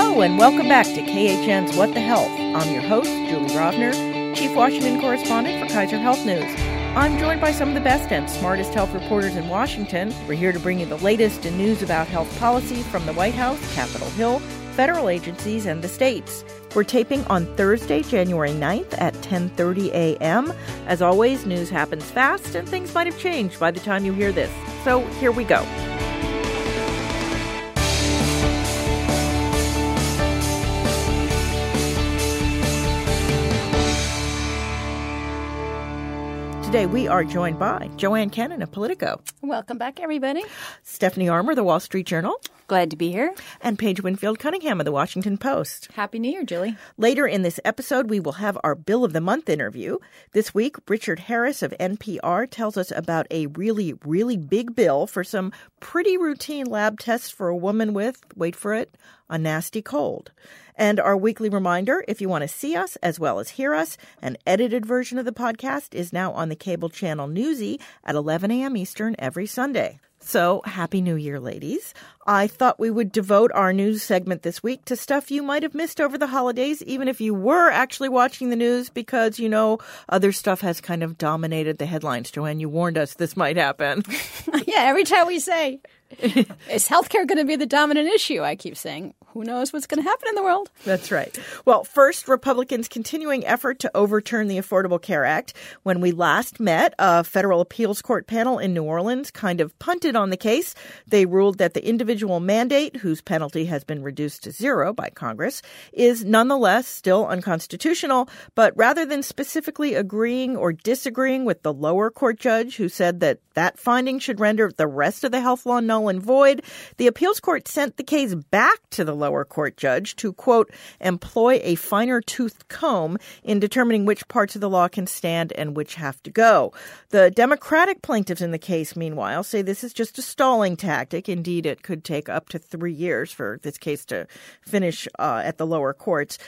Hello, and welcome back to KHN's What the Health. I'm your host, Julie Rovner, Chief Washington Correspondent for Kaiser Health News. I'm joined by some of the best and smartest health reporters in Washington. We're here to bring you the latest in news about health policy from the White House, Capitol Hill, federal agencies, and the states. We're taping on Thursday, January 9th at 10:30 a.m. As always, news happens fast and things might have changed by the time you hear this. So, here we go. Today we are joined by Joanne Kenen of Politico. Welcome back, everybody. Stephanie Armour, The Wall Street Journal. Glad to be here. And Paige Winfield Cunningham of The Washington Post. Happy New Year, Julie. Later in this episode, we will have our Bill of the Month interview. This week, Richard Harris of NPR tells us about a really, really big bill for some pretty routine lab tests for a woman with, wait for it, a nasty cold. And our weekly reminder if you want to see us as well as hear us, an edited version of the podcast is now on the cable channel Newsy at 11 a.m. Eastern every Sunday. So, Happy New Year, ladies. I thought we would devote our news segment this week to stuff you might have missed over the holidays, even if you were actually watching the news, because, you know, other stuff has kind of dominated the headlines. Joanne, you warned us this might happen. yeah, every time we say, is healthcare going to be the dominant issue? I keep saying, who knows what's going to happen in the world? That's right. Well, first, Republicans' continuing effort to overturn the Affordable Care Act. When we last met, a federal appeals court panel in New Orleans kind of punted on the case. They ruled that the individual mandate, whose penalty has been reduced to zero by Congress, is nonetheless still unconstitutional. But rather than specifically agreeing or disagreeing with the lower court judge who said that that finding should render the rest of the health law null and void, the appeals court sent the case back to the lower court judge to, quote, employ a finer toothed comb in determining which parts of the law can stand and which have to go. The Democratic plaintiffs in the case, meanwhile, say this is just a stalling tactic. Indeed, it could take up to three years for this case to finish uh, at the lower courts.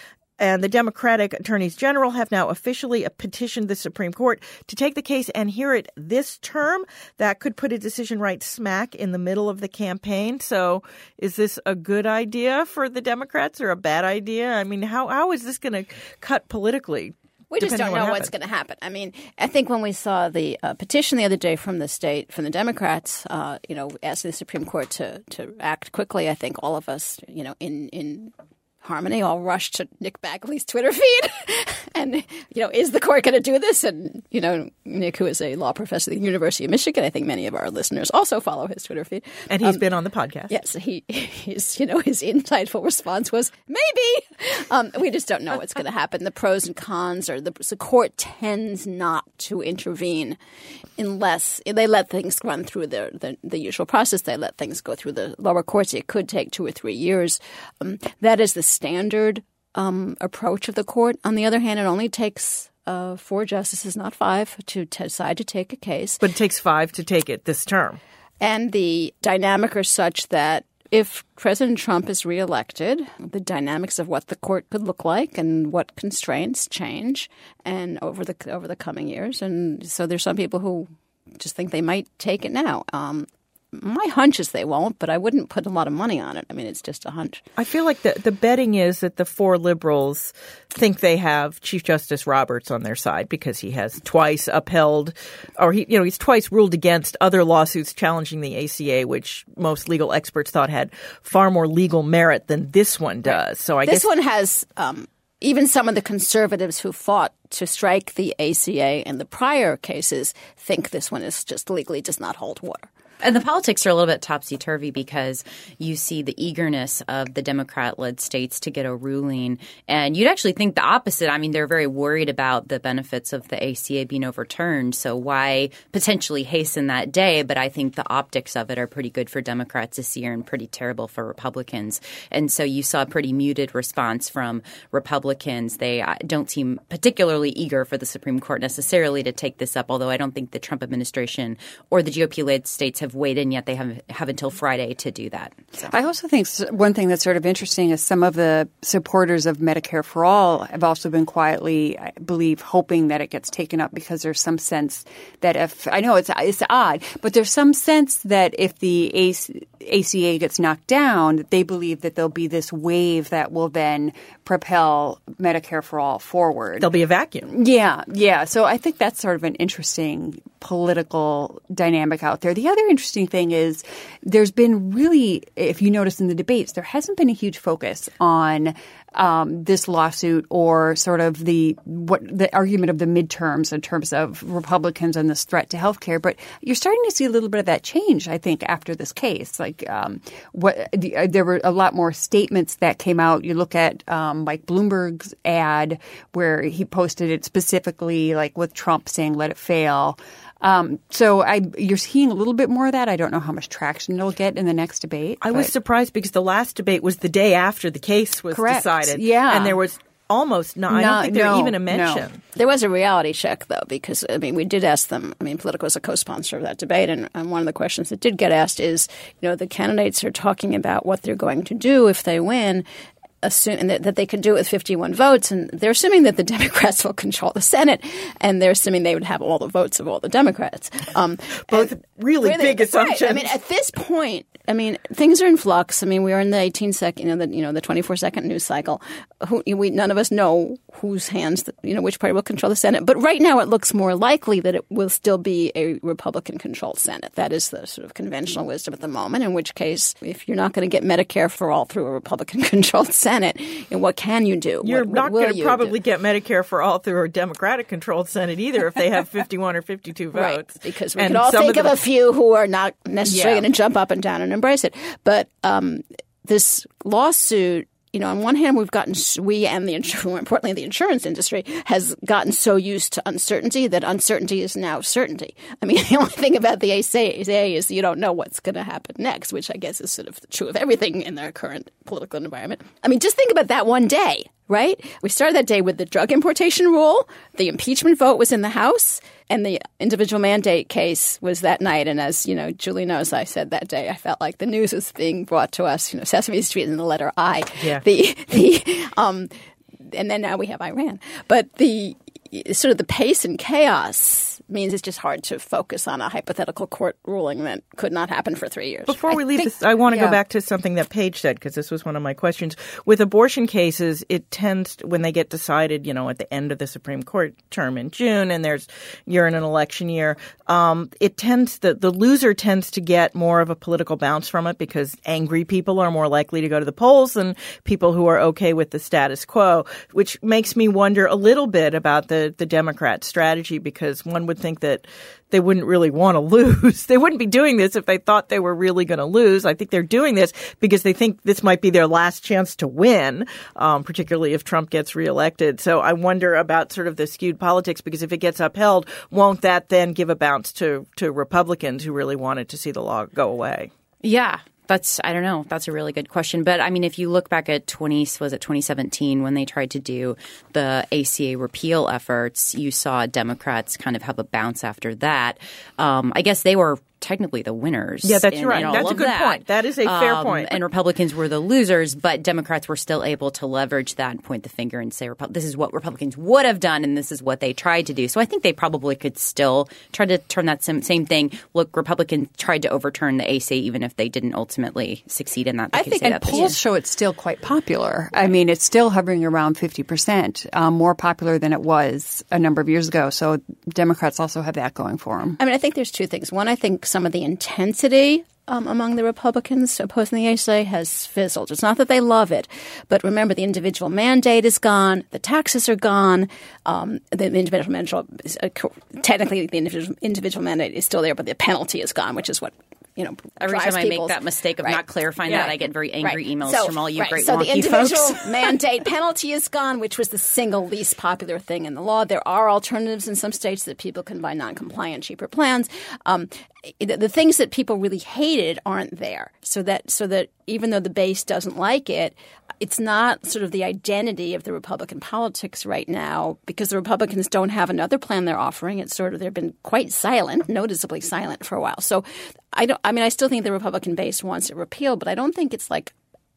And the Democratic attorneys general have now officially petitioned the Supreme Court to take the case and hear it this term. That could put a decision right smack in the middle of the campaign. So, is this a good idea for the Democrats or a bad idea? I mean, how, how is this going to cut politically? We just don't know what what's going to happen. I mean, I think when we saw the uh, petition the other day from the state, from the Democrats, uh, you know, asking the Supreme Court to, to act quickly, I think all of us, you know, in, in Harmony all rushed to Nick Bagley's Twitter feed. and, you know, is the court going to do this? And, you know, Nick, who is a law professor at the University of Michigan, I think many of our listeners also follow his Twitter feed. And he's um, been on the podcast. Yes. He, his, you know, his insightful response was, maybe. Um, we just don't know what's going to happen. The pros and cons are the, the court tends not to intervene unless they let things run through the, the, the, usual process. They let things go through the lower courts. It could take two or three years. Um, that is the standard um, approach of the court. On the other hand, it only takes uh, four justices, not five, to t- decide to take a case. But it takes five to take it this term. And the dynamic are such that if President Trump is reelected, the dynamics of what the court could look like and what constraints change, and over the over the coming years, and so there's some people who just think they might take it now. Um, my hunch is they won't, but I wouldn't put a lot of money on it. I mean, it's just a hunch. I feel like the the betting is that the four liberals think they have Chief Justice Roberts on their side because he has twice upheld, or he you know he's twice ruled against other lawsuits challenging the ACA, which most legal experts thought had far more legal merit than this one does. So I this guess this one has. Um, even some of the conservatives who fought to strike the ACA in the prior cases think this one is just legally does not hold water. And the politics are a little bit topsy turvy because you see the eagerness of the Democrat led states to get a ruling. And you'd actually think the opposite. I mean, they're very worried about the benefits of the ACA being overturned. So why potentially hasten that day? But I think the optics of it are pretty good for Democrats this year and pretty terrible for Republicans. And so you saw a pretty muted response from Republicans. They uh, don't seem particularly eager for the Supreme Court necessarily to take this up, although I don't think the Trump administration or the GOP led states have have weighed in yet. They have have until Friday to do that. So. I also think one thing that's sort of interesting is some of the supporters of Medicare for all have also been quietly, I believe, hoping that it gets taken up because there's some sense that if I know it's it's odd, but there's some sense that if the ACA gets knocked down, they believe that there'll be this wave that will then propel Medicare for all forward. There'll be a vacuum. Yeah, yeah. So I think that's sort of an interesting political dynamic out there. The other interesting thing is there's been really, if you notice in the debates, there hasn't been a huge focus on um, this lawsuit or sort of the what the argument of the midterms in terms of Republicans and this threat to health care. But you're starting to see a little bit of that change, I think, after this case. Like um, what the, uh, there were a lot more statements that came out. You look at um, Mike Bloomberg's ad where he posted it specifically, like with Trump saying "Let it fail." Um, so I, you're seeing a little bit more of that. I don't know how much traction it'll get in the next debate. I was surprised because the last debate was the day after the case was Correct. decided. Yeah. And there was almost no, I don't think there no, even a no. mention. There was a reality check, though, because I mean, we did ask them. I mean, Politico was a co-sponsor of that debate, and, and one of the questions that did get asked is, you know, the candidates are talking about what they're going to do if they win. Assume, that, that they could do it with 51 votes, and they're assuming that the Democrats will control the Senate, and they're assuming they would have all the votes of all the Democrats. Um, Both and- really big right. assumptions. I mean, at this point, I mean, things are in flux. I mean, we are in the 18 second, you know, the you know the 24 second news cycle. Who, we none of us know whose hands, the, you know, which party will control the Senate. But right now, it looks more likely that it will still be a Republican controlled Senate. That is the sort of conventional wisdom at the moment. In which case, if you're not going to get Medicare for all through a Republican controlled Senate, and what can you do? You're What- not going to probably do? get Medicare for all through a Democratic controlled Senate either if they have 51 or 52 Right, votes. because we And can all think of, the- a few who are not necessarily Yeah. going to jump up and down and embrace it. But um, this lawsuit, you know, on one hand, we've gotten we and the more importantly the insurance industry has gotten so used to uncertainty that uncertainty is now certainty. I mean, the only thing about the ACA is you don't know what's going to happen next, which I guess is sort of true of everything in their current political environment. I mean, just think about that one day. Right? We started that day with the drug importation rule. The impeachment vote was in the House, and the individual mandate case was that night. And as you know, Julie knows, I said that day I felt like the news was being brought to us. You know, Sesame Street and the letter I. Yeah. The the um, and then now we have Iran. But the sort of the pace and chaos means it's just hard to focus on a hypothetical court ruling that could not happen for three years. Before we leave think- this, I want to yeah. go back to something that Paige said because this was one of my questions. With abortion cases, it tends when they get decided, you know, at the end of the Supreme Court term in June, and there's you're in an election year. Um, it tends the the loser tends to get more of a political bounce from it because angry people are more likely to go to the polls than people who are okay with the status quo, which makes me wonder a little bit about the the Democrat strategy because one would think that they wouldn't really want to lose. they wouldn't be doing this if they thought they were really going to lose. I think they're doing this because they think this might be their last chance to win, um, particularly if Trump gets reelected. So I wonder about sort of the skewed politics because if it gets upheld, won't that then give a bounce to to Republicans who really wanted to see the law go away? Yeah. That's I don't know. That's a really good question. But I mean, if you look back at twenty was it twenty seventeen when they tried to do the ACA repeal efforts, you saw Democrats kind of have a bounce after that. Um, I guess they were technically the winners. Yeah, that's in- right. in all That's a good that. point. That is a fair Um, point. And Republicans were the losers, but Democrats were still able to leverage that and point the finger and say, "This is what Republicans would have done, and this is what they tried to do." So I think they probably could still try to turn that same, same thing. Look, Republicans tried to overturn the ACA, even if they didn't ultimately succeed in that. They I think and that polls year. show it's still quite popular. I mean, it's still hovering around 50%, um, more popular than it was a number of years ago. So Democrats also have that going for them. I mean, I think there's two things. One, I think some of the intensity um, among the Republicans opposing the ACA has fizzled. It's not that they love it, but remember the individual mandate is gone, the taxes are gone, um, the, individual mandate, uh, technically the individual, individual mandate is still there, but the penalty is gone, which is what you know. Every time I make that mistake of Right. not clarifying Yeah. that, I get very angry Right. emails So- from all you right. great so the individual mandate penalty is gone, which was the single least popular thing in the law. There are alternatives in some states that people can buy non-compliant, cheaper plans. Um, the, the things that people really hated aren't there, so that so that even though the base doesn't like it, it's not sort of the identity of the Republican politics right now because the Republicans don't have another plan they're offering. It's sort of they've been quite silent, noticeably silent for a while. So I don't. I mean, I still think the Republican base wants it repealed, but I don't think it's like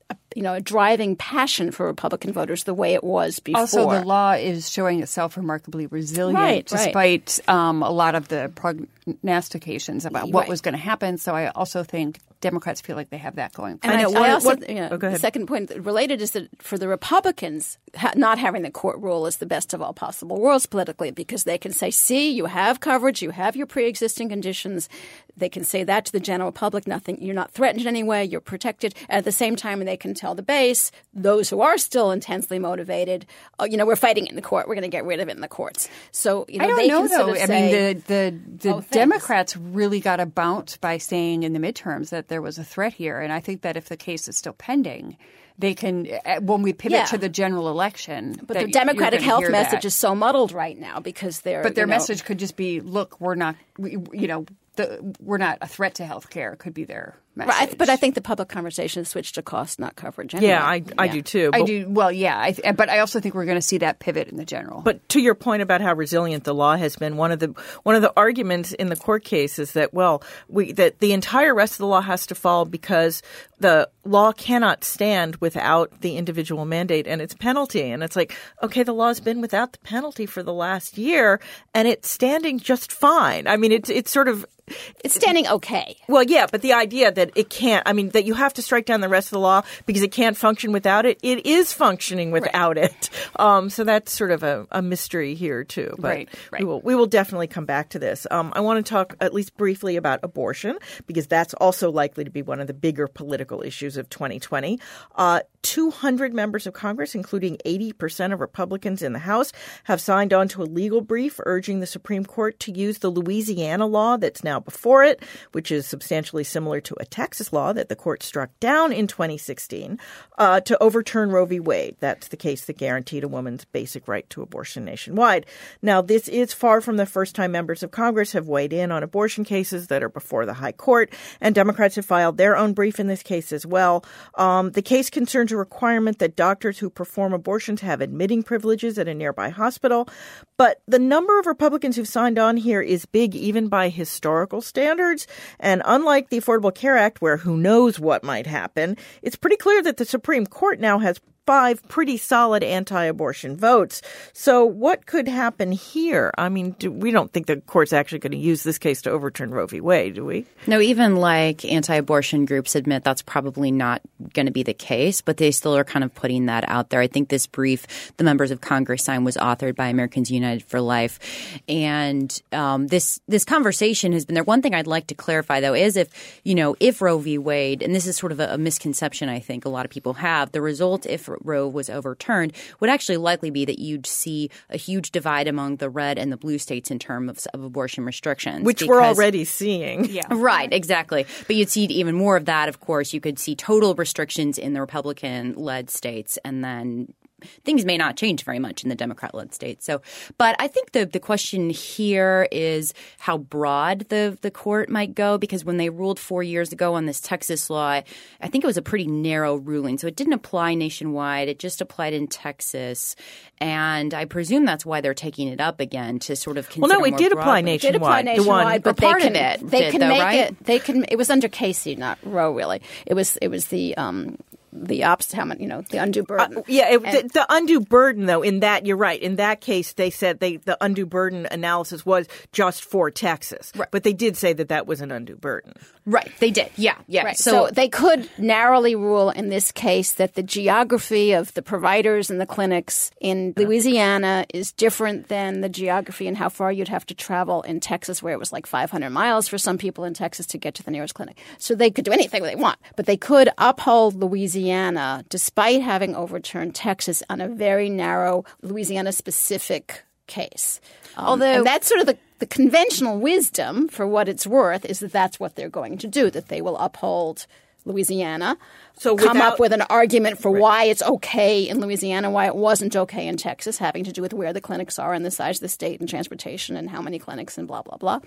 a, you know a driving passion for Republican voters the way it was before. Also, the law is showing itself remarkably resilient Right, right. despite um, a lot of the prognostications about what Right. was going to happen. So I also think Democrats feel like they have that going. for And I I, know. I also, what- yeah, oh, go ahead. the second point related is that for the Republicans, ha- not having the court rule is the best of all possible worlds politically because they can say, see, you have coverage, you have your pre existing conditions. They can say that to the general public, nothing, you're not threatened in any way, you're protected. At the same time, they can tell the base, those who are still intensely motivated, oh, you know, we're fighting it in the court, we're going to get rid of it in the courts. So, you know, I don't they know can sort though. of I say, mean, the the, the Oh. Democrats really got a bounce by saying in the midterms that there was a threat here, and I think that if the case is still pending, they can uh, when we pivot Yeah. to the general election. but the Democratic health message that. is so muddled right now because they're. But their you know, message could just be, "Look, we're not, we, you know, the, we're not a threat to health care." Could be their. Right, but I think the public conversation has switched to cost, not coverage. Anyway. Yeah, I, I Yeah. do too. I do well, yeah. I th- but I also think we're going to see that pivot in the general. But to your point about how resilient the law has been, one of the one of the arguments in the court case is that well, we that the entire rest of the law has to fall because the law cannot stand without the individual mandate and its penalty. And it's like, okay, the law's been without the penalty for the last year, and it's standing just fine. I mean, it's it's sort of It's standing okay. well, yeah, but the idea that it can't, I mean, that you have to strike down the rest of the law because it can't function without it, it is functioning without it. Um, so that's sort of a, a mystery here, too. But Right, right. We, will, we will definitely come back to this. Um, I want to talk at least briefly about abortion because that's also likely to be one of the bigger political issues of 2020. Uh, 200 members of Congress, including 80% of Republicans in the House, have signed on to a legal brief urging the Supreme Court to use the Louisiana law that's now before it, which is substantially similar to a Texas law that the court struck down in 2016, uh, to overturn Roe v. Wade. That's the case that guaranteed a woman's basic right to abortion nationwide. Now, this is far from the first time members of Congress have weighed in on abortion cases that are before the High Court, and Democrats have filed their own brief in this case as well. Um, the case concerns a requirement that doctors who perform abortions have admitting privileges at a nearby hospital. But the number of Republicans who've signed on here is big even by historical standards. And unlike the Affordable Care Act, where who knows what might happen, it's pretty clear that the Supreme Court now has five pretty solid anti-abortion votes. So what could happen here? I mean, do, we don't think the court's actually going to use this case to overturn Roe v. Wade, do we? No, even like anti abortion groups admit that's probably not going to be the case, but they still are kind of putting that out there. I think this brief the members of Congress signed was authored by Americans United for Life. And um, this this conversation has been there. One thing I'd like to clarify, though, is if, you know, if Roe v. Wade, and this is sort of a, a misconception I think a lot of people have, the result if Roe was overturned would actually likely be that you'd see a huge divide among the red and the blue states in terms of, of abortion restrictions. Which we're already seeing. yeah. Right, exactly. But you'd see even more of that, of course. You could see total restrictions in the Republican led states, and then things may not change very much in the Democrat led states. So, but I think the, the question here is how broad the, the court might go, because when they ruled four years ago on this Texas law, I think it was a pretty narrow ruling. So it didn't apply nationwide, it just applied in Texas. And I presume that's why they're taking it up again to sort of consider Well, no, it more did apply broadly. Did apply nationwide. The one- but part they of can, it they did, can though, make right? it. They can. It was under Casey, not Roe. Really, it was. It was the um the opposite. How? You know, the undue burden. Uh, Yeah, it, And- the, the undue burden, though, in that you're right. In that case, they said they the undue burden analysis was just for Texas, but they did say that that was an undue burden. Right, they did. Yeah, yeah. Right. So, they could narrowly rule in this case that the geography of the providers and the clinics in Louisiana is different than the geography and how far you'd have to travel in Texas, where it was like 500 miles for some people in Texas to get to the nearest clinic. So they could do anything they want, but they could uphold Louisiana despite having overturned Texas on a very narrow Louisiana specific case. Um, Although- and that's sort of the, the conventional wisdom, for what it's worth, is that that's what they're going to do, that they will uphold Louisiana. So come without- up with an argument for why it's okay in Louisiana, why it wasn't okay in Texas, having to do with where the clinics are and the size of the state and transportation and how many clinics and blah blah blah.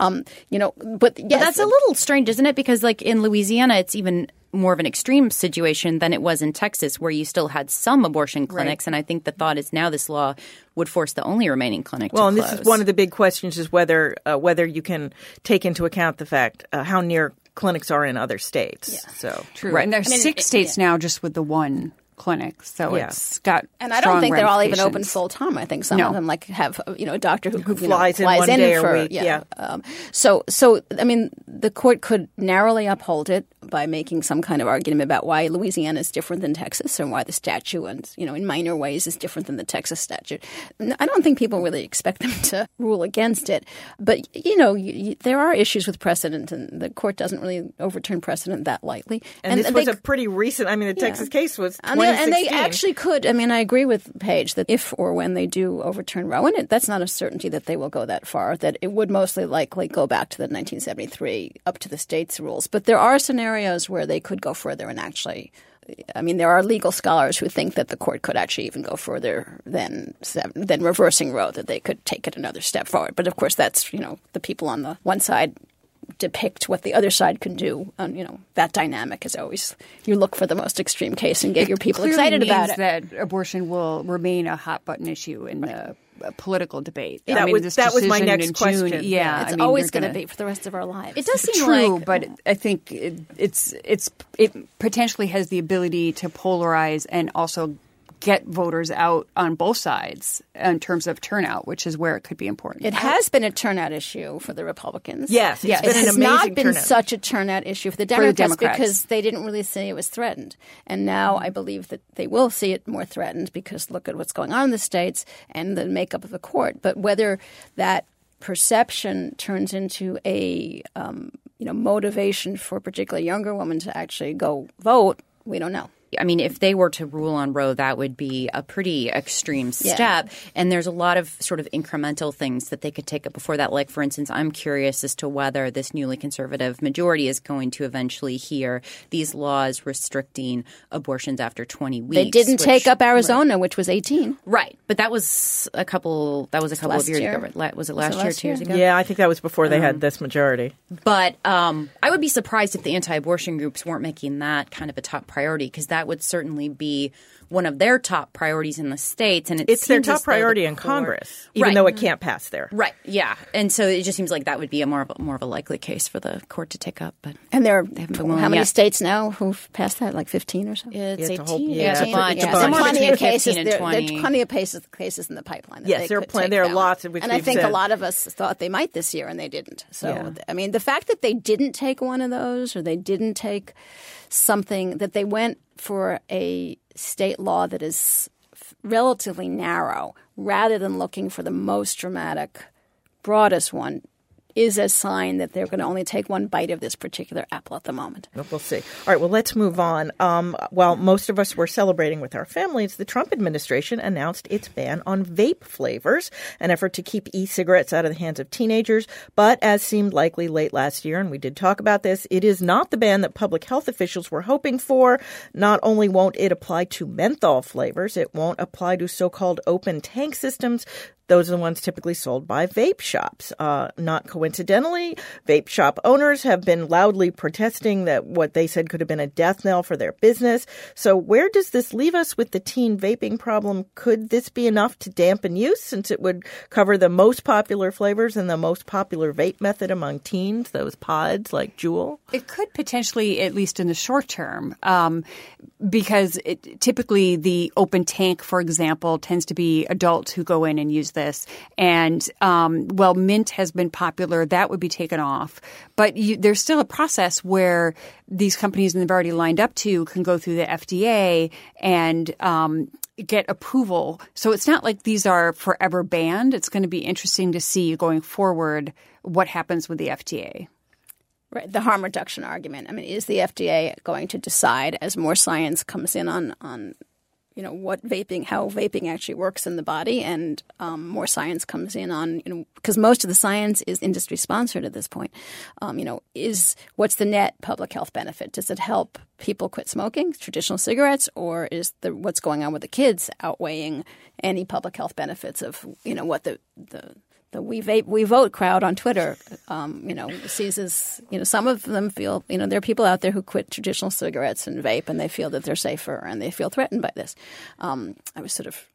Um, you know, but yes, But that's a little strange, isn't it? Because like in Louisiana, it's even more of an extreme situation than it was in Texas, where you still had some abortion clinics. And I think the thought is now this law would force the only remaining clinic Well, to and close. this is one of the big questions: is whether uh, whether you can take into account the fact uh, how near clinics are in other states. So True. right. And there's I mean, six it- states now just with the one clinic. So Yeah. it's got And I don't think they're all even open full time. I think some No. of them like have you know a doctor who, you know, flies in flies one day a for week, yeah. Um, so so I mean the court could narrowly uphold it by making some kind of argument about why Louisiana is different than Texas and why the statute and you know in minor ways is different than the Texas statute. I don't think people really expect them to rule against it, but you know you, you, there are issues with precedent, and the court doesn't really overturn precedent that lightly. and, this was they- a pretty recent. I mean, the Texas case was and they, and they actually could. I mean, I agree with Paige that if or when they do overturn Roe, and it, that's not a certainty that they will go that far, that it would mostly likely go back to the 1973 up to the states' rules. But there are scenarios where they could go further and actually. I mean, there are legal scholars who think that the court could actually even go further than than reversing Roe, that they could take it another step forward. But of course, that's you know the people on the one side depict what the other side can do. And you know that dynamic is always you look for the most extreme case and get your people excited about it. that abortion will remain a hot button issue in the uh, political debate. That I mean, was- this that was my next question. June, yeah, it's I mean, always going to be for the rest of our lives. It does seem True, like but I think it, it's it's it potentially has the ability to polarize and also get voters out on both sides in terms of turnout, which is where it could be important. It has been a turnout issue for the Republicans. Yes, it's Yes. been it an has amazing not been turnout. such a turnout issue for the the Democrats, Democrats. because they didn't really say it was threatened. And now I believe that they will see it more threatened because look at what's going on in the states and the makeup of the court. But whether that perception turns into a um, you know motivation for particularly younger women to actually go vote, we don't know. I mean, if they were to rule on Roe, that would be a pretty extreme step. And there's a lot of sort of incremental things that they could take up before that. Like, for instance, I'm curious as to whether this newly conservative majority is going to eventually hear these laws restricting abortions after 20 weeks. They didn't which- take up Arizona, which was 18. Right, but that was a couple. That was a couple last of years year. ago. right? La- Was it last, it year? last Two years ago? Yeah, I think that was before they had this majority. But um, I would be surprised if the anti-abortion groups weren't making that kind of a top priority because that would certainly be one of their top priorities in the states, and it It's their top though the priority in court- Congress, even Right. though it mm-hmm. can't pass there. Right. Yeah. And so it just seems like that would be a more of a, more of a likely case for the court to take up. But And there are haven't been how many yet. states now who've passed that? Like 15 or so? it's, It's a whole- 18. yeah, it's it's a a- bunch. it's a Yeah, bunch. somewhere plenty of cases. 15 There, there are plenty of cases, cases in the pipeline. Yes, there are could plen- take there are down. lots of which and I we've think a lot of us thought they might this year, and they didn't. So, Yeah. I mean, the fact that they didn't take one of those, or they didn't take something that they went for a state law that is relatively narrow, rather than looking for the most dramatic, broadest one. Is a sign that they're going to only take one bite of this particular apple at the moment. We'll see. All right, well, let's move on. Um, while most of us were celebrating with our families, the Trump administration announced its ban on vape flavors, an effort to keep e cigarettes out of the hands of teenagers. But as seemed likely late last year, and we did talk about this, it is not the ban that public health officials were hoping for. Not only won't it apply to menthol flavors, it won't apply to so called open tank systems. Those are the ones typically sold by vape shops. Uh, not coincidentally, vape shop owners have been loudly protesting that what they said could have been a death knell for their business. So, where does this leave us with the teen vaping problem? Could this be enough to dampen use since it would cover the most popular flavors and the most popular vape method among teens, those pods like Juul? It could potentially, at least in the short term, um, because it, typically the open tank, for example, tends to be adults who go in and use this. And um, well, mint has been popular; that would be taken off. But you, there's still a process where these companies that they've already lined up to can go through the FDA and um, get approval. So it's not like these are forever banned. It's going to be interesting to see going forward what happens with the FDA. Right, the harm reduction argument. I mean, is the FDA going to decide as more science comes in on on you know what vaping, how vaping actually works in the body, and um, more science comes in on you know because most of the science is industry sponsored at this point. Um, you know, is what's the net public health benefit? Does it help people quit smoking traditional cigarettes, or is the what's going on with the kids outweighing any public health benefits of you know what the the the we vape we vote crowd on Twitter, um, you know, sees as you know some of them feel you know there are people out there who quit traditional cigarettes and vape, and they feel that they're safer and they feel threatened by this. Um, I was sort of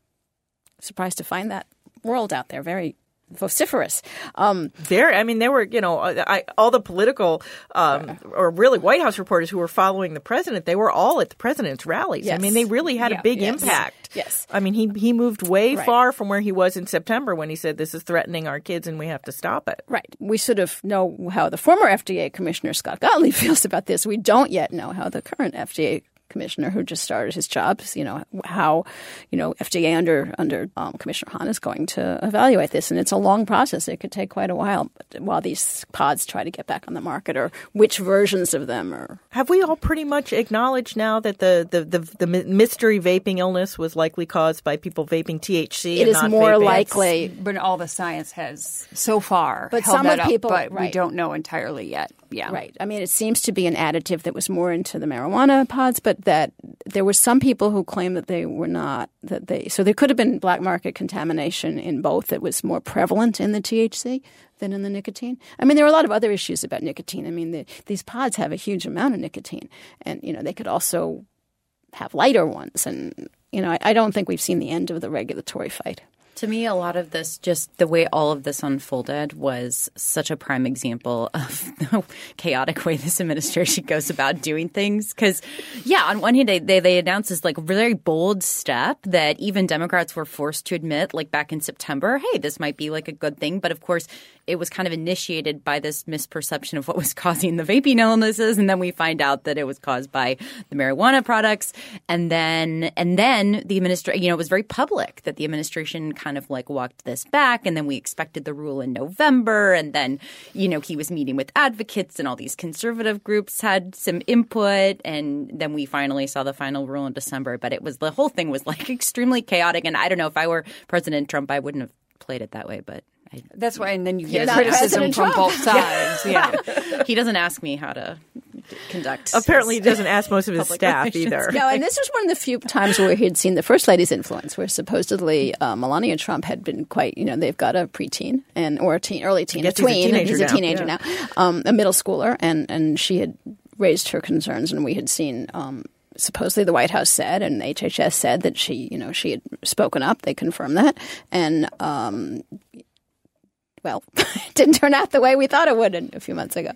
surprised to find that world out there very vociferous. Um, there, I mean, there were, you know, I, all the political um, or really White House reporters who were following the president. They were all at the president's rallies. Yes. I mean, they really had Yeah. a big Yes. impact. Yes. I mean, he he moved way Right. far from where he was in September when he said this is threatening our kids and we have to stop it. Right. We sort of know how the former FDA commissioner, Scott Gottlieb, feels about this. We don't yet know how the current FDA commissioner who just started his job, you know, how, you know, FDA under under um, Commissioner Hahn is going to evaluate this. And it's a long process. It could take quite a while while these pods try to get back on the market or which versions of them are. Have we all pretty much acknowledged now that the the, the, the mystery vaping illness was likely caused by people vaping THC? It and is not more vaping? likely. But all the science has so far, But held some that of up, people- but we don't know entirely yet. Yeah, Right. I mean, it seems to be an additive that was more into the marijuana pods, but that there were some people who claimed that they were not that they. So there could have been black market contamination in both that was more prevalent in the THC than in the nicotine. I mean, there are a lot of other issues about nicotine. I mean, the, these pods have a huge amount of nicotine, and you know they could also have lighter ones. And you know, I, I don't think we've seen the end of the regulatory fight. To me, a lot of this, just the way all of this unfolded, was such a prime example of the chaotic way this administration goes about doing things. Because, yeah, on one hand, they, they, they announced this like very bold step that even Democrats were forced to admit, like back in September, hey, this might be like a good thing. But of course, it was kind of initiated by this misperception of what was causing the vaping illnesses, and then we find out that it was caused by the marijuana products, and then and then the administration, you know, it was very public that the administration kind of like walked this back, and then we expected the rule in November, and then you know he was meeting with advocates, and all these conservative groups had some input, and then we finally saw the final rule in December. But it was the whole thing was like extremely chaotic, and I don't know if I were President Trump, I wouldn't have played it that way, but. I, that's why. And then you get criticism from Trump. both sides. Yeah. he doesn't ask me how to conduct. Apparently, he doesn't ask most of his staff relations. either. No, and this was one of the few times where he had seen the first lady's influence, where supposedly uh, Melania Trump had been quite, you know, they've got a preteen and or a teen, early teen, a guess he's a teenager he's a now, teenager yeah. now, um, a middle schooler, and and she had raised her concerns, and we had seen. Um, Supposedly, the White House said, and HHS said that she, you know, she had spoken up. They confirmed that, and um, well, it didn't turn out the way we thought it would a few months ago.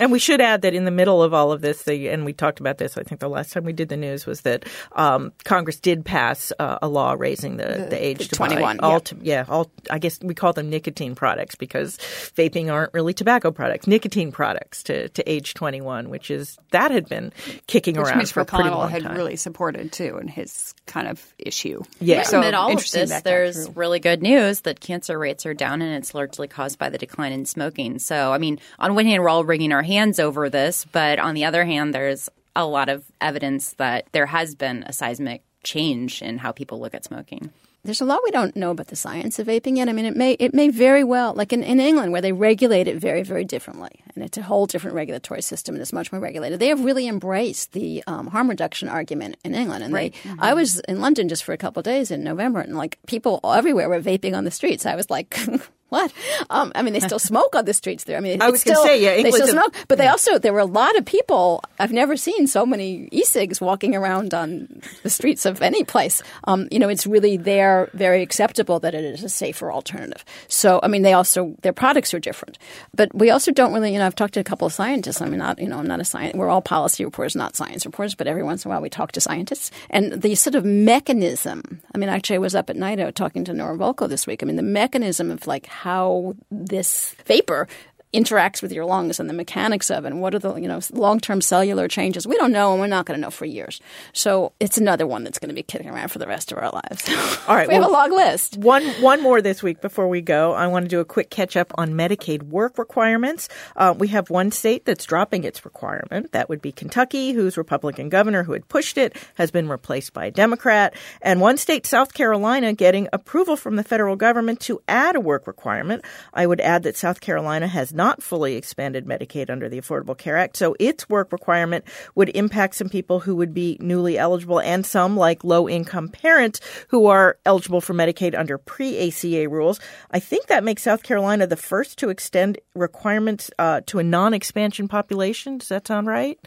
And we should add that in the middle of all of this, the, and we talked about this, I think the last time we did the news was that um, Congress did pass uh, a law raising the, the, age the to buy 21, All yeah. to, yeah, all, I guess we call them nicotine products because vaping aren't really tobacco products, nicotine products to, to age 21, which is, that had been kicking Which around Mitch for a pretty McConnell long had time. really supported too in his kind of issue. Yeah. So amid all of interesting this, that there's really good news that cancer rates are down, and it's largely caused by the decline in smoking. So, I mean, on one hand, we're all wringing our hands over this, but on the other hand, there's a lot of evidence that there has been a seismic change in how people look at smoking. there's a lot we don't know about the science of vaping yet. I mean, it may it may very well, like in, in England, where they regulate it very very differently, and it's a whole different regulatory system, and it's much more regulated. They have really embraced the um, harm reduction argument in England, and they. I was in London just for a couple of days in November, and like people everywhere were vaping on the streets. I was like. What? Um, I mean, they still smoke on the streets there. I mean, I was gonna still, say, yeah, they still smoke, but they also there were a lot of people. I've never seen so many e-cigs walking around on the streets of any place. Um, you know, it's really there, very acceptable that it is a safer alternative. So, I mean, they also their products are different, but we also don't really. You know, I've talked to a couple of scientists. I'm not, you know, I'm not a science. We're all policy reporters, not science reporters. But every once in a while, we talk to scientists, and the sort of mechanism. I mean, actually, I was up at night out talking to Nora Volkow this week. I mean, the mechanism of like how this vapor interacts with your lungs and the mechanics of it and what are the you know long-term cellular changes we don't know and we're not going to know for years so it's another one that's going to be kicking around for the rest of our lives All right, we have a long list One one more this week before we go. I want to do a quick catch up on Medicaid work requirements. Uh, we have one state that's dropping its requirement. That would be Kentucky, whose Republican governor who had pushed it has been replaced by a Democrat, and one state, South Carolina, getting approval from the federal government to add a work requirement. I would add that South Carolina has not fully expanded Medicaid under the Affordable Care Act. So its work requirement would impact some people who would be newly eligible and some like low income parents who are eligible for Medicaid under pre ACA rules. I think that makes South Carolina the first to extend requirements uh, to a non expansion population. Does that sound right?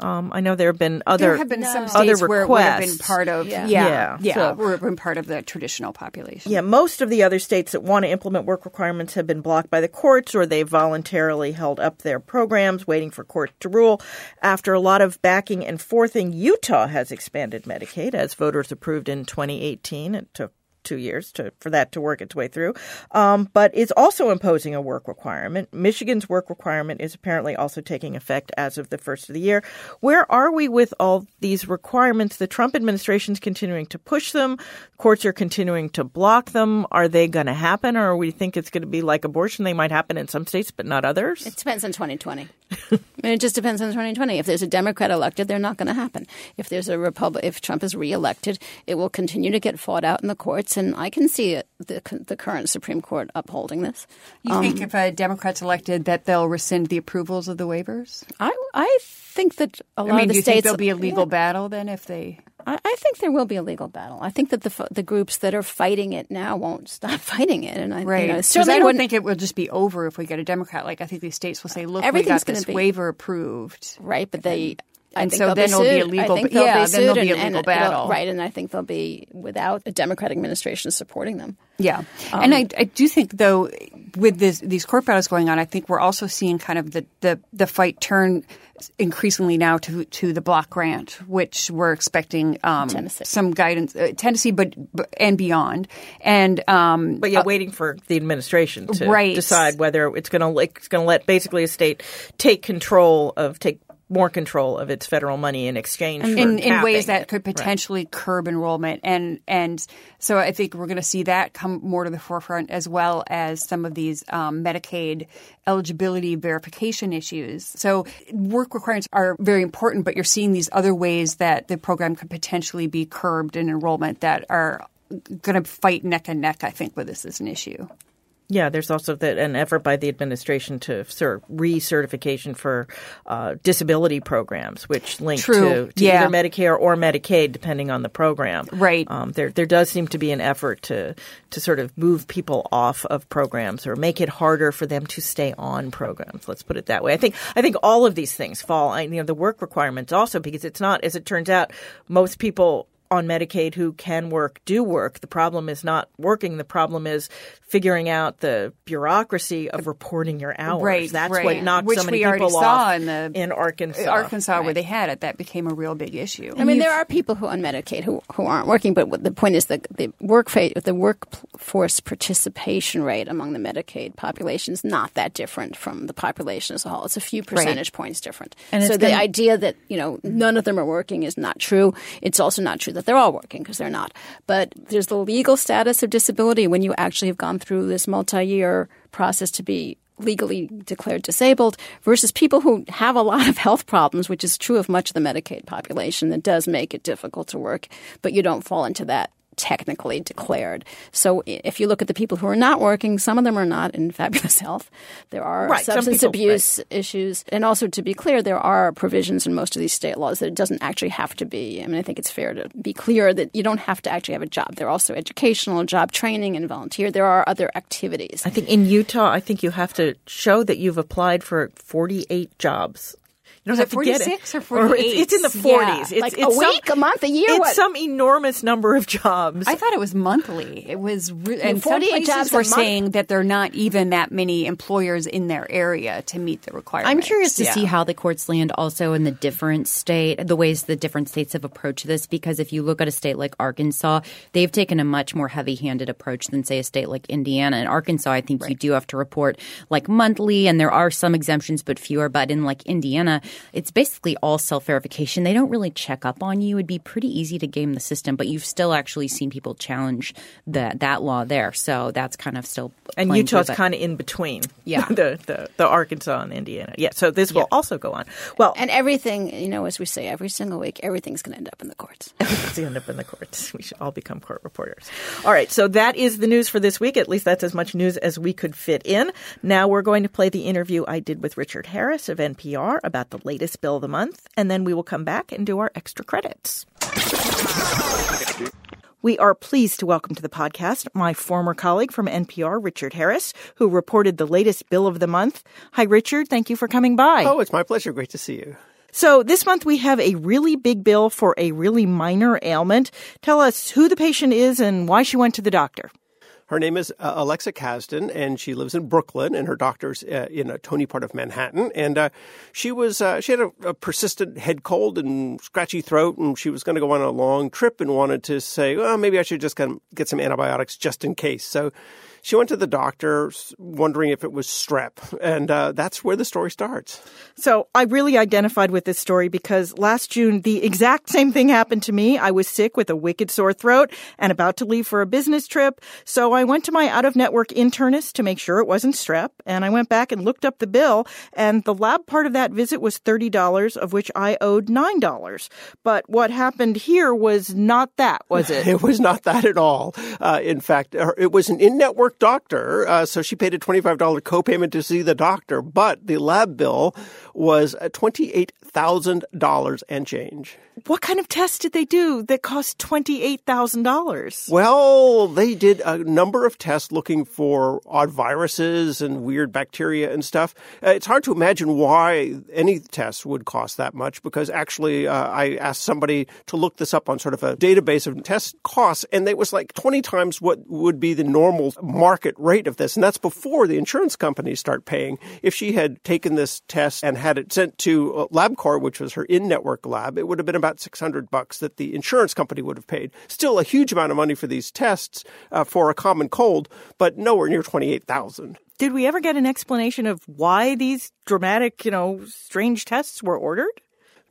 Um, I know there have been other there have been some other states where it would have been part of Yeah. yeah Yeah. yeah, So- would have been part of the traditional population. Yeah, most of the other states that want to implement work requirements have been blocked by the courts or they've voluntarily held up their programs waiting for court to rule. After a lot of backing and forthing, Utah has expanded Medicaid as voters approved in 2018. It took two years to, for that to work its way through. Um, but it's also imposing a work requirement. Michigan's work requirement is apparently also taking effect as of the first of the year. Where are we with all these requirements? The Trump administration's continuing to push them. Courts are continuing to block them. Are they going to happen, or we think it's going to be like abortion? They might happen in some states, but not others. It depends on 2020. It just depends on 2020. If there's a Democrat elected, they're not going to happen. If there's a Republic, if Trump is reelected, it will continue to get fought out in the courts, and I can see it, the the current Supreme Court upholding this. You think um, if a Democrat's elected that they'll rescind the approvals of the waivers? I I think that a lot I mean, of the do you states think there'll be a legal Yeah. battle then if they? I, I think there will be a legal battle. I think that the the groups that are fighting it now won't stop fighting it, and I Right. you know, certainly I don't wouldn't- think it will just be over if we get a Democrat. Like I think these states will say, "Look, we Everything's got gonna this be- waiver approved." Right, but they. I and so then it'll be a legal- I yeah, then there'll be a legal battle. right? And I think they'll be without a Democratic administration supporting them. Yeah, um, and I, I do think though with this, these court battles going on, I think we're also seeing kind of the, the, the fight turn increasingly now to to the block grant, which we're expecting um, some guidance, uh, Tennessee, but, but and beyond, and um, But yeah, waiting for the administration to Right. decide whether it's going to it's going to let basically a state take control of take more control of its federal money in exchange for in, in ways that could potentially curb enrollment and and so I think we're going to see that come more to the forefront as well as some of these um, Medicaid eligibility verification issues. So work requirements are very important, but you're seeing these other ways that the program could potentially be curbed in enrollment that are going to fight neck and neck. I think with this as an issue. Yeah, there's also that an effort by the administration to sort of recertification for uh, disability programs, which link True. to, to Yeah. either Medicare or Medicaid, depending on the program. Right. Um, there, there does seem to be an effort to to sort of move people off of programs or make it harder for them to stay on programs. Let's put it that way. I think I think all of these things fall. You know, the work requirements also because it's not, as it turns out, most people on Medicaid who can work do work. The problem is not working. The problem is figuring out the bureaucracy of reporting your hours. Right, That's right. what knocked Which so many we already saw off in the- in Arkansas. Arkansas, where they had it, that became a real big issue. I mean, there are people who on Medicaid who, who aren't working, but the point is that the work fa- the workforce participation rate among the Medicaid population is not that different from the population as a whole. It's a few percentage points different. And so the gonna- idea that you know none of them are working is not true. It's also not true that they're all working because they're not. But there's the legal status of disability when you actually have gone through this multi-year process to be legally declared disabled versus people who have a lot of health problems, which is true of much of the Medicaid population that does make it difficult to work, but you don't fall into that technically declared. So if you look at the people who are not working, some of them are not in fabulous health. There are Right, substance people- abuse issues. And also to be clear, there are provisions in most of these state laws that it doesn't actually have to be. I mean, I think it's fair to be clear that you don't have to actually have a job. There are also educational, job training, and volunteer. There are other activities. I think in Utah, I think you have to show that you've applied for 48 jobs. You don't Was it have to get 46 or it's, 48? it's in the 40s. Yeah, It's, like it's a week, a month, a year, It's what? some enormous number of jobs. I thought it was monthly. It was, re- and some 48 places jobs a were saying that there are not even that many employers in their area to meet the requirements. I'm curious to Yeah. see how the courts land also in the different state, the ways the different states have approached this. Because if you look at a state like Arkansas, they've taken a much more heavy-handed approach than say a state like Indiana. In Arkansas, I think you do have to report like monthly, and there are some exemptions, but fewer. But in like Indiana, it's basically all self verification. They don't really check up on you. It'd be pretty easy to game the system, but you've still actually seen people challenge that that law there. So that's kind of still and Utah's kind of in between. Yeah, the, the, the Arkansas and Indiana. Yeah, so this will yeah. also go on. Well, and everything you know, as we say every single week, everything's going to end up in the courts. Everything's going to end up in the courts. We should all become court reporters. All right, so that is the news for this week. At least that's as much news as we could fit in. Now we're going to play the interview I did with Richard Harris of NPR about the latest bill of the month, and then we will come back and do our extra credits. We are pleased to welcome to the podcast my former colleague from NPR, Richard Harris, who reported the latest bill of the month. Hi, Richard. Thank you for coming by. Oh, it's my pleasure. Great to see you. So this month we have a really big bill for a really minor ailment. Tell us who the patient is and why she went to the doctor. Her name is uh, Alexa Kasdan, and she lives in Brooklyn, and her doctor's uh, in a Tony part of Manhattan. And uh, she was uh, she had a, a, persistent head cold and scratchy throat, and she was going to go on a long trip and wanted to say, well, maybe I should just kind of get some antibiotics just in case. So she went to the doctor wondering if it was strep, and uh, that's where the story starts. So I really identified with this story because last June, the exact same thing happened to me. I was sick with a wicked sore throat and about to leave for a business trip. So I went to my out of network internist to make sure it wasn't strep, and I went back and looked up the bill, and the lab part of that visit was $30, of which I owed $9. But what happened here was not that, was it? it was not that at all. Uh, in fact, it was an in network doctor, uh, so she paid a $25 copayment to see the doctor, but the lab bill was $28,000 and change. What kind of test did they do that cost $28,000? Well, they did a number of tests looking for odd viruses and weird bacteria and stuff. Uh, it's hard to imagine why any test would cost that much because actually uh, I asked somebody to look this up on sort of a database of test costs and it was like 20 times what would be the normal market rate of this. And that's before the insurance companies start paying. If she had taken this test and had it sent to uh, LabCorp, which was her in-network lab, it would have been about 600 bucks that the insurance company would have paid. Still a huge amount of money for these tests uh, for a common cold, but nowhere near 28,000. Did we ever get an explanation of why these dramatic, you know, strange tests were ordered?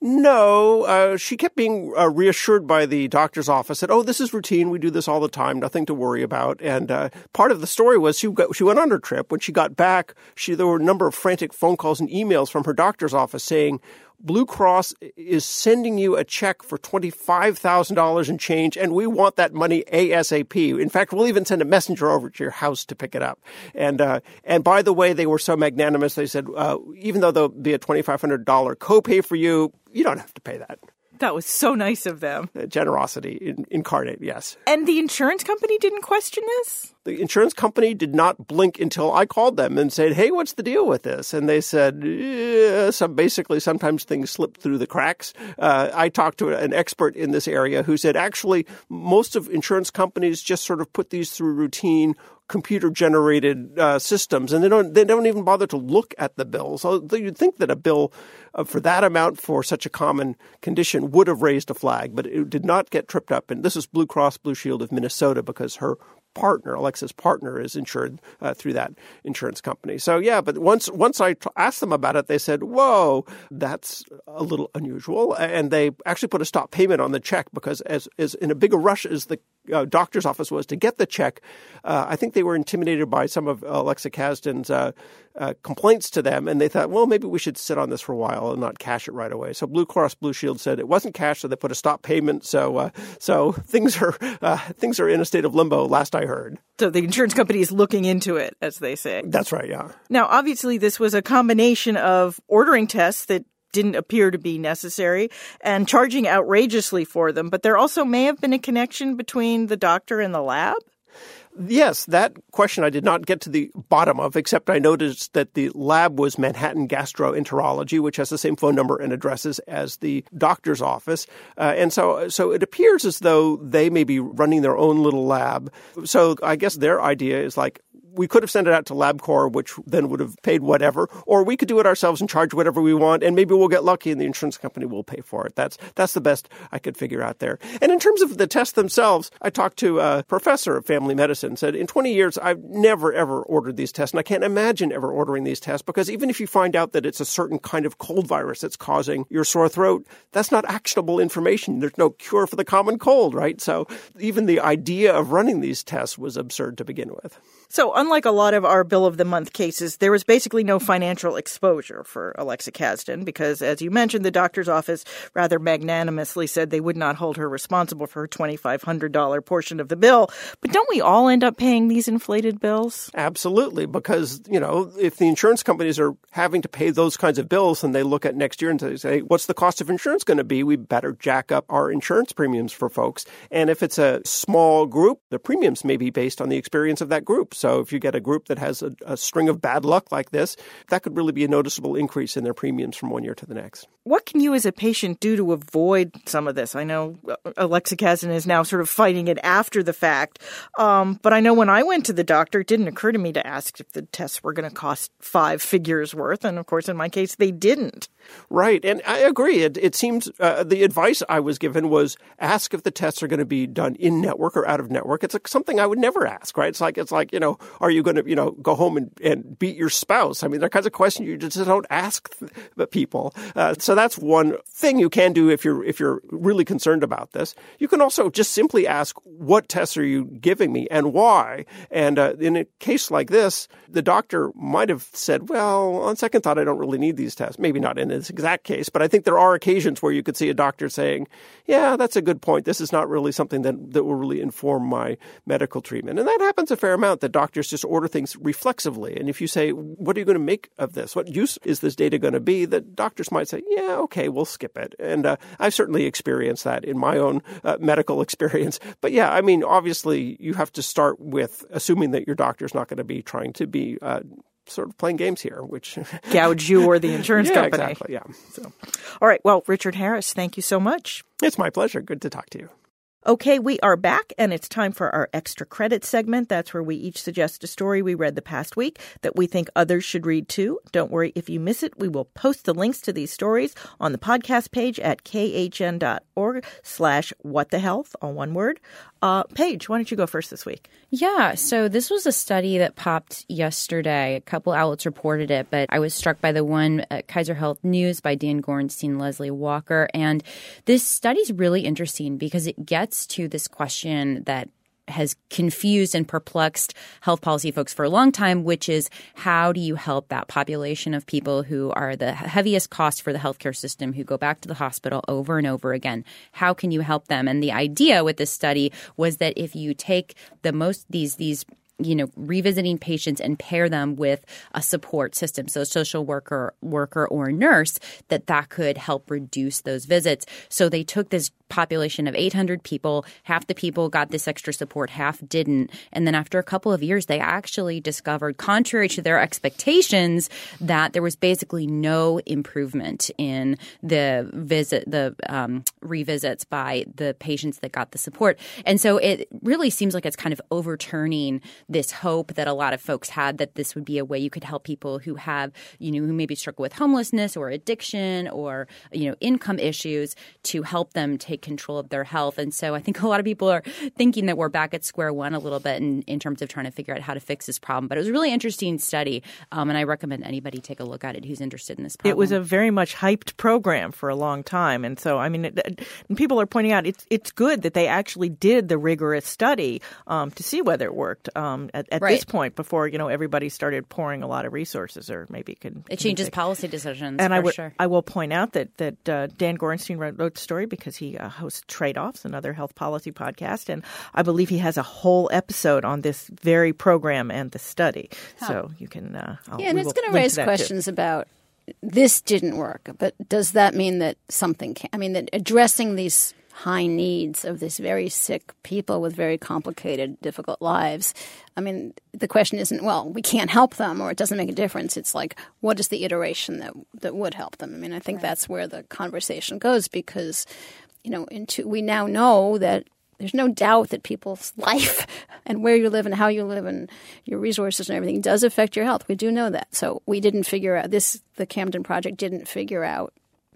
No, uh, she kept being uh, reassured by the doctor's office that, oh, this is routine. We do this all the time. Nothing to worry about. And uh, part of the story was she got, she went on her trip. When she got back, she there were a number of frantic phone calls and emails from her doctor's office saying, Blue Cross is sending you a check for $25,000 in change, and we want that money ASAP. In fact, we'll even send a messenger over to your house to pick it up. And, uh, and by the way, they were so magnanimous, they said, uh, even though there'll be a $2,500 copay for you, you don't have to pay that. That was so nice of them. Uh, generosity in, incarnate, yes. And the insurance company didn't question this? The insurance company did not blink until I called them and said, "Hey, what's the deal with this?" And they said, yeah, "Some basically sometimes things slip through the cracks." Uh, I talked to an expert in this area who said, "Actually, most of insurance companies just sort of put these through routine computer generated uh, systems, and they don't they don't even bother to look at the bill. So you'd think that a bill uh, for that amount for such a common condition would have raised a flag, but it did not get tripped up. And this is Blue Cross Blue Shield of Minnesota because her partner, Alexa's partner, is insured uh, through that insurance company. So yeah, but once once I t- asked them about it, they said, "Whoa, that's a little unusual," and they actually put a stop payment on the check because as as in a bigger rush as the uh, doctor's office was to get the check, uh, I think they were intimidated by some of Alexa Kasdan's uh, uh, complaints to them, and they thought, well, maybe we should sit on this for a while and not cash it right away. So Blue Cross Blue Shield said it wasn't cash, so they put a stop payment. So uh, so things are uh, things are in a state of limbo. Last I heard. So the insurance company is looking into it, as they say. That's right. Yeah. Now, obviously, this was a combination of ordering tests that didn't appear to be necessary and charging outrageously for them. But there also may have been a connection between the doctor and the lab. Yes, that question I did not get to the bottom of, except I noticed that the lab was Manhattan Gastroenterology, which has the same phone number and addresses as the doctor's office. Uh, and so, so it appears as though they may be running their own little lab. So I guess their idea is like, we could have sent it out to LabCorp, which then would have paid whatever, or we could do it ourselves and charge whatever we want, and maybe we'll get lucky and the insurance company will pay for it. That's that's the best I could figure out there. And in terms of the tests themselves, I talked to a professor of family medicine. Said in 20 years I've never ever ordered these tests, and I can't imagine ever ordering these tests because even if you find out that it's a certain kind of cold virus that's causing your sore throat, that's not actionable information. There's no cure for the common cold, right? So even the idea of running these tests was absurd to begin with. So, unlike a lot of our bill of the month cases, there was basically no financial exposure for Alexa Kasdan because, as you mentioned, the doctor's office rather magnanimously said they would not hold her responsible for her $2,500 portion of the bill. But don't we all end up paying these inflated bills? Absolutely, because, you know, if the insurance companies are having to pay those kinds of bills and they look at next year and they say, what's the cost of insurance going to be? We better jack up our insurance premiums for folks. And if it's a small group, the premiums may be based on the experience of that group. So if you get a group that has a, a, string of bad luck like this, that could really be a noticeable increase in their premiums from one year to the next. What can you as a patient do to avoid some of this? I know uh, Alexa Kasdan is now sort of fighting it after the fact, um, but I know when I went to the doctor, it didn't occur to me to ask if the tests were going to cost five figures worth, and of course, in my case, they didn't. Right, and I agree. It, it seems uh, the advice I was given was ask if the tests are going to be done in network or out of network. It's like something I would never ask, right? It's like it's like you know, are you going to you know go home and, and beat your spouse? I mean, they're kinds of questions you just don't ask the people. Uh, so that's one thing you can do if you're if you're really concerned about this. You can also just simply ask, what tests are you giving me and why? And uh, in a case like this, the doctor might have said, well, on second thought, I don't really need these tests. Maybe not in this exact case, but I think there are occasions where you could see a doctor saying, yeah, that's a good point. This is not really something that, that will really inform my medical treatment. And that happens a fair amount that doctors just order things reflexively. And if you say, what are you going to make of this? What use is this data going to be? That doctors might say, yeah, okay, we'll skip it. And uh, I've certainly experienced that in my own uh, medical experience. But yeah, I mean, obviously, you have to start with assuming that your doctor's not going to be trying to be uh, sort of playing games here, which gouge you or the insurance yeah, company. Exactly. Yeah. So, all right. Well, Richard Harris, thank you so much. It's my pleasure. Good to talk to you. Okay, we are back, and it's time for our extra credit segment. That's where we each suggest a story we read the past week that we think others should read too. Don't worry if you miss it. We will post the links to these stories on the podcast page at khn.org slash what the health, all one word. Uh, Paige, why don't you go first this week? Yeah, so this was a study that popped yesterday. A couple outlets reported it, but I was struck by the one at Kaiser Health News by Dan Gorenstein, Leslie Walker. And this study is really interesting because it gets to this question that has confused and perplexed health policy folks for a long time, which is how do you help that population of people who are the heaviest cost for the healthcare system, who go back to the hospital over and over again? How can you help them? And the idea with this study was that if you take the most these these you know revisiting patients and pair them with a support system so a social worker worker or nurse that that could help reduce those visits so they took this population of 800 people. Half the people got this extra support, half didn't. And then after a couple of years, they actually discovered, contrary to their expectations, that there was basically no improvement in the visit, the um, revisits by the patients that got the support. And so it really seems like it's kind of overturning this hope that a lot of folks had that this would be a way you could help people who have, you know, who maybe struggle with homelessness or addiction or, you know, income issues to help them take control of their health. And so I think a lot of people are thinking that we're back at square one a little bit in, in terms of trying to figure out how to fix this problem. But it was a really interesting study, um, and I recommend anybody take a look at it who's interested in this problem. It was a very much hyped program for a long time. And so, I mean, it, people are pointing out it's, it's good that they actually did the rigorous study um, to see whether it worked um, at, at right. this point before, you know, everybody started pouring a lot of resources or maybe could. It changes policy decisions. And I, w- sure. I will point out that, that uh, Dan Gorenstein wrote, wrote the story because he uh, hosts Trade Offs, another health policy podcast. And I believe he has a whole episode on this very program and the study. Huh. So you can. Uh, yeah, and it's going to raise questions too. about this didn't work, but does that mean that something can? I mean, that addressing these high needs of these very sick people with very complicated, difficult lives. I mean, the question isn't, well, we can't help them or it doesn't make a difference. It's like, what is the iteration that that would help them? I mean, I think right. that's where the conversation goes because you know, into we now know that there's no doubt that people's life and where you live and how you live and your resources and everything does affect your health. We do know that. So we didn't figure out this. The Camden Project didn't figure out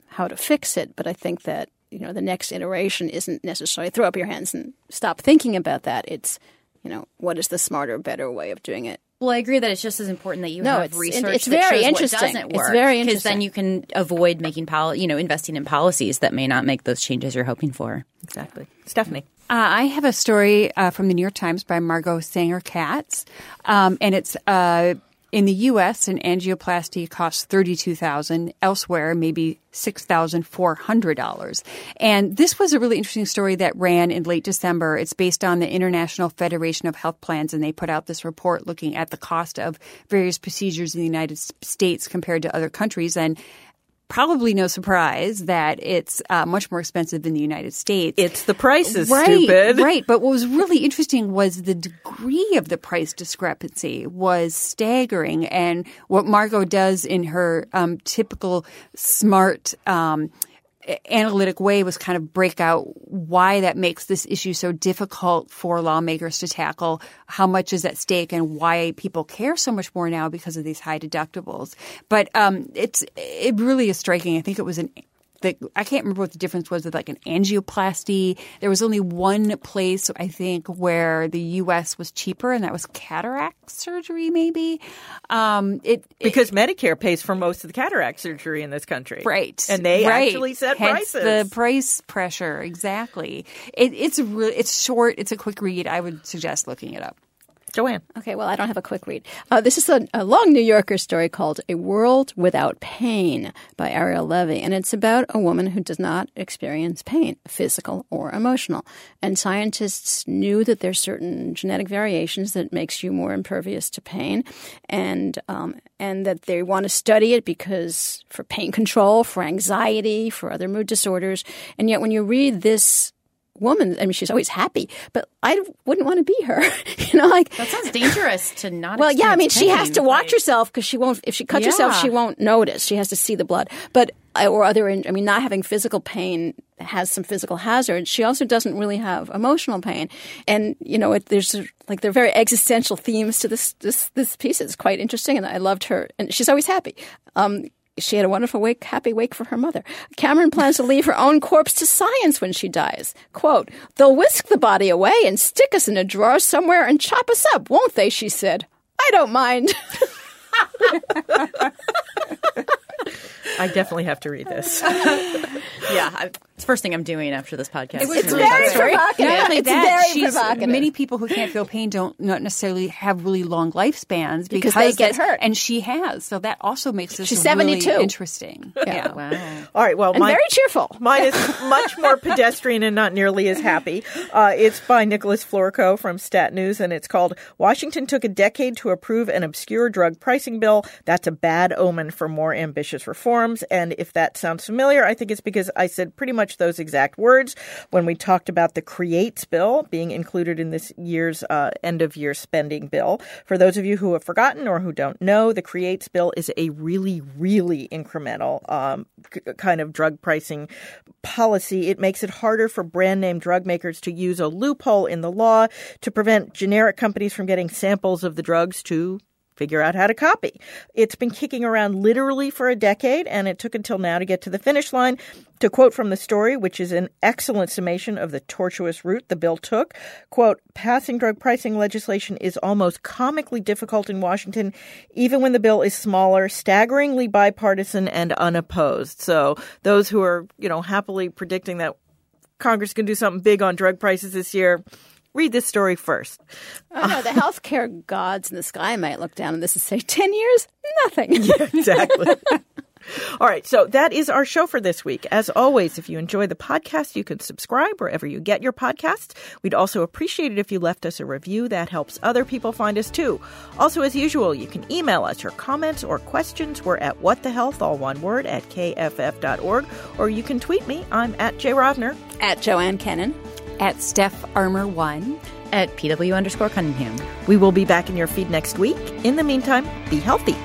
how to fix it, but I think that you know the next iteration isn't necessarily throw up your hands and stop thinking about that. It's you know what is the smarter, better way of doing it. Well, I agree that it's just as important that you No, have it's- research it's that very shows interesting. what doesn't It's work. very because then you can avoid making pol- you know, investing in policies that may not make those changes you're hoping for. Exactly. Stephanie. Uh, I have a story uh, from the New York Times by Margot Sanger Katz, um, and it's uh, in the U.S. an angioplasty costs thirty two thousand. Elsewhere, maybe six thousand four hundred dollars. And this was a really interesting story that ran in late December. It's based on the International Federation of Health Plans, and they put out this report looking at the cost of various procedures in the United States compared to other countries, and probably no surprise that it's uh, much more expensive in the United States. It's the prices, right, stupid. Right. But what was really interesting was the degree of the price discrepancy was staggering. And what Margot does in her um, typical smart um, analytic way was kind of break out why that makes this issue so difficult for lawmakers to tackle, how much is at stake, and why people care so much more now because of these high deductibles. But um, it's it really is striking. I think it was an the, I can't remember what the difference was with like an angioplasty. There was only one place I think where the U.S. was cheaper, and that was cataract surgery. Maybe um, it Because Medicare pays for most of the cataract surgery in this country. Right. And they right. actually set Hence prices. the price pressure. Exactly. It, it's really, it's short. It's a quick read. I would suggest looking it up. Joanne. Okay, well, I don't have a quick read. Uh, this is a, a long New Yorker story called A World Without Pain by Ariel Levy. And it's about a woman who does not experience pain, physical or emotional. And scientists knew that there's certain genetic variations that makes you more impervious to pain. And, um, and that they want to study it because for pain control, for anxiety, for other mood disorders. And yet when you read this woman, I mean, she's always happy, but I wouldn't want to be her. you know, like That sounds dangerous to not. well, yeah, I mean, experience she has to watch Right. herself because she won't. If she cuts herself, she won't notice. She has to see the blood. But uh, or other, I mean, not having physical pain has some physical hazards. She also doesn't really have emotional pain, and you know, it, there's like there are very existential themes to this this this piece. It's quite interesting, and I loved her, and she's always happy. Um, she had a wonderful wake, happy wake for her mother. Cameron plans to leave her own corpse to science when she dies. Quote, they'll whisk the body away and stick us in a drawer somewhere and chop us up, won't they? She said. I don't mind. I definitely have to read this. Yeah, I, it's the first thing I'm doing after this podcast. It was It's very provocative. Not only It's that, very she's- provocative. Many people who can't feel pain don't not necessarily have really long lifespans Because they get that's- hurt. and she has. So that also makes this She's really 72. interesting. Yeah. Wow. All right. Well, and mine, very cheerful. mine is much more pedestrian and not nearly as happy. Uh, it's by Nicholas Florko from Stat News, and it's called Washington Took a Decade to Approve an Obscure Drug Pricing Bill. That's a bad omen for more ambitious And if that sounds familiar, I think it's because I said pretty much those exact words when we talked about the Creates bill being included in this year's uh, end of year spending bill. For those of you who have forgotten or who don't know, the Creates bill is a really, really incremental um, kind of drug pricing policy. It makes it harder for brand name drug makers to use a loophole in the law to prevent generic companies from getting samples of the drugs to figure out how to copy. It's been kicking around literally for a decade, and it took until now to get to the finish line. To quote from the story, which is an excellent summation of the tortuous route the bill took, quote, passing drug pricing legislation is almost comically difficult in Washington, even when the bill is smaller, staggeringly bipartisan and unopposed. So those who are, you know, happily predicting that Congress can do something big on drug prices this year, read this story first. Oh, no, the healthcare gods in the sky might look down on this and say, 10 years? Nothing. exactly. All right, so that is our show for this week. As always, if you enjoy the podcast, you can subscribe wherever you get your podcasts. We'd also appreciate it if you left us a review. That helps other people find us too. Also, as usual, you can email us your comments or questions. We're at whatthehealth, all one word, at kff.org, or you can tweet me. I'm at Jay Rovner. At Joanne Kenen. At Steph Armour One. At PW underscore Cunningham. We will be back in your feed next week. In the meantime, be healthy.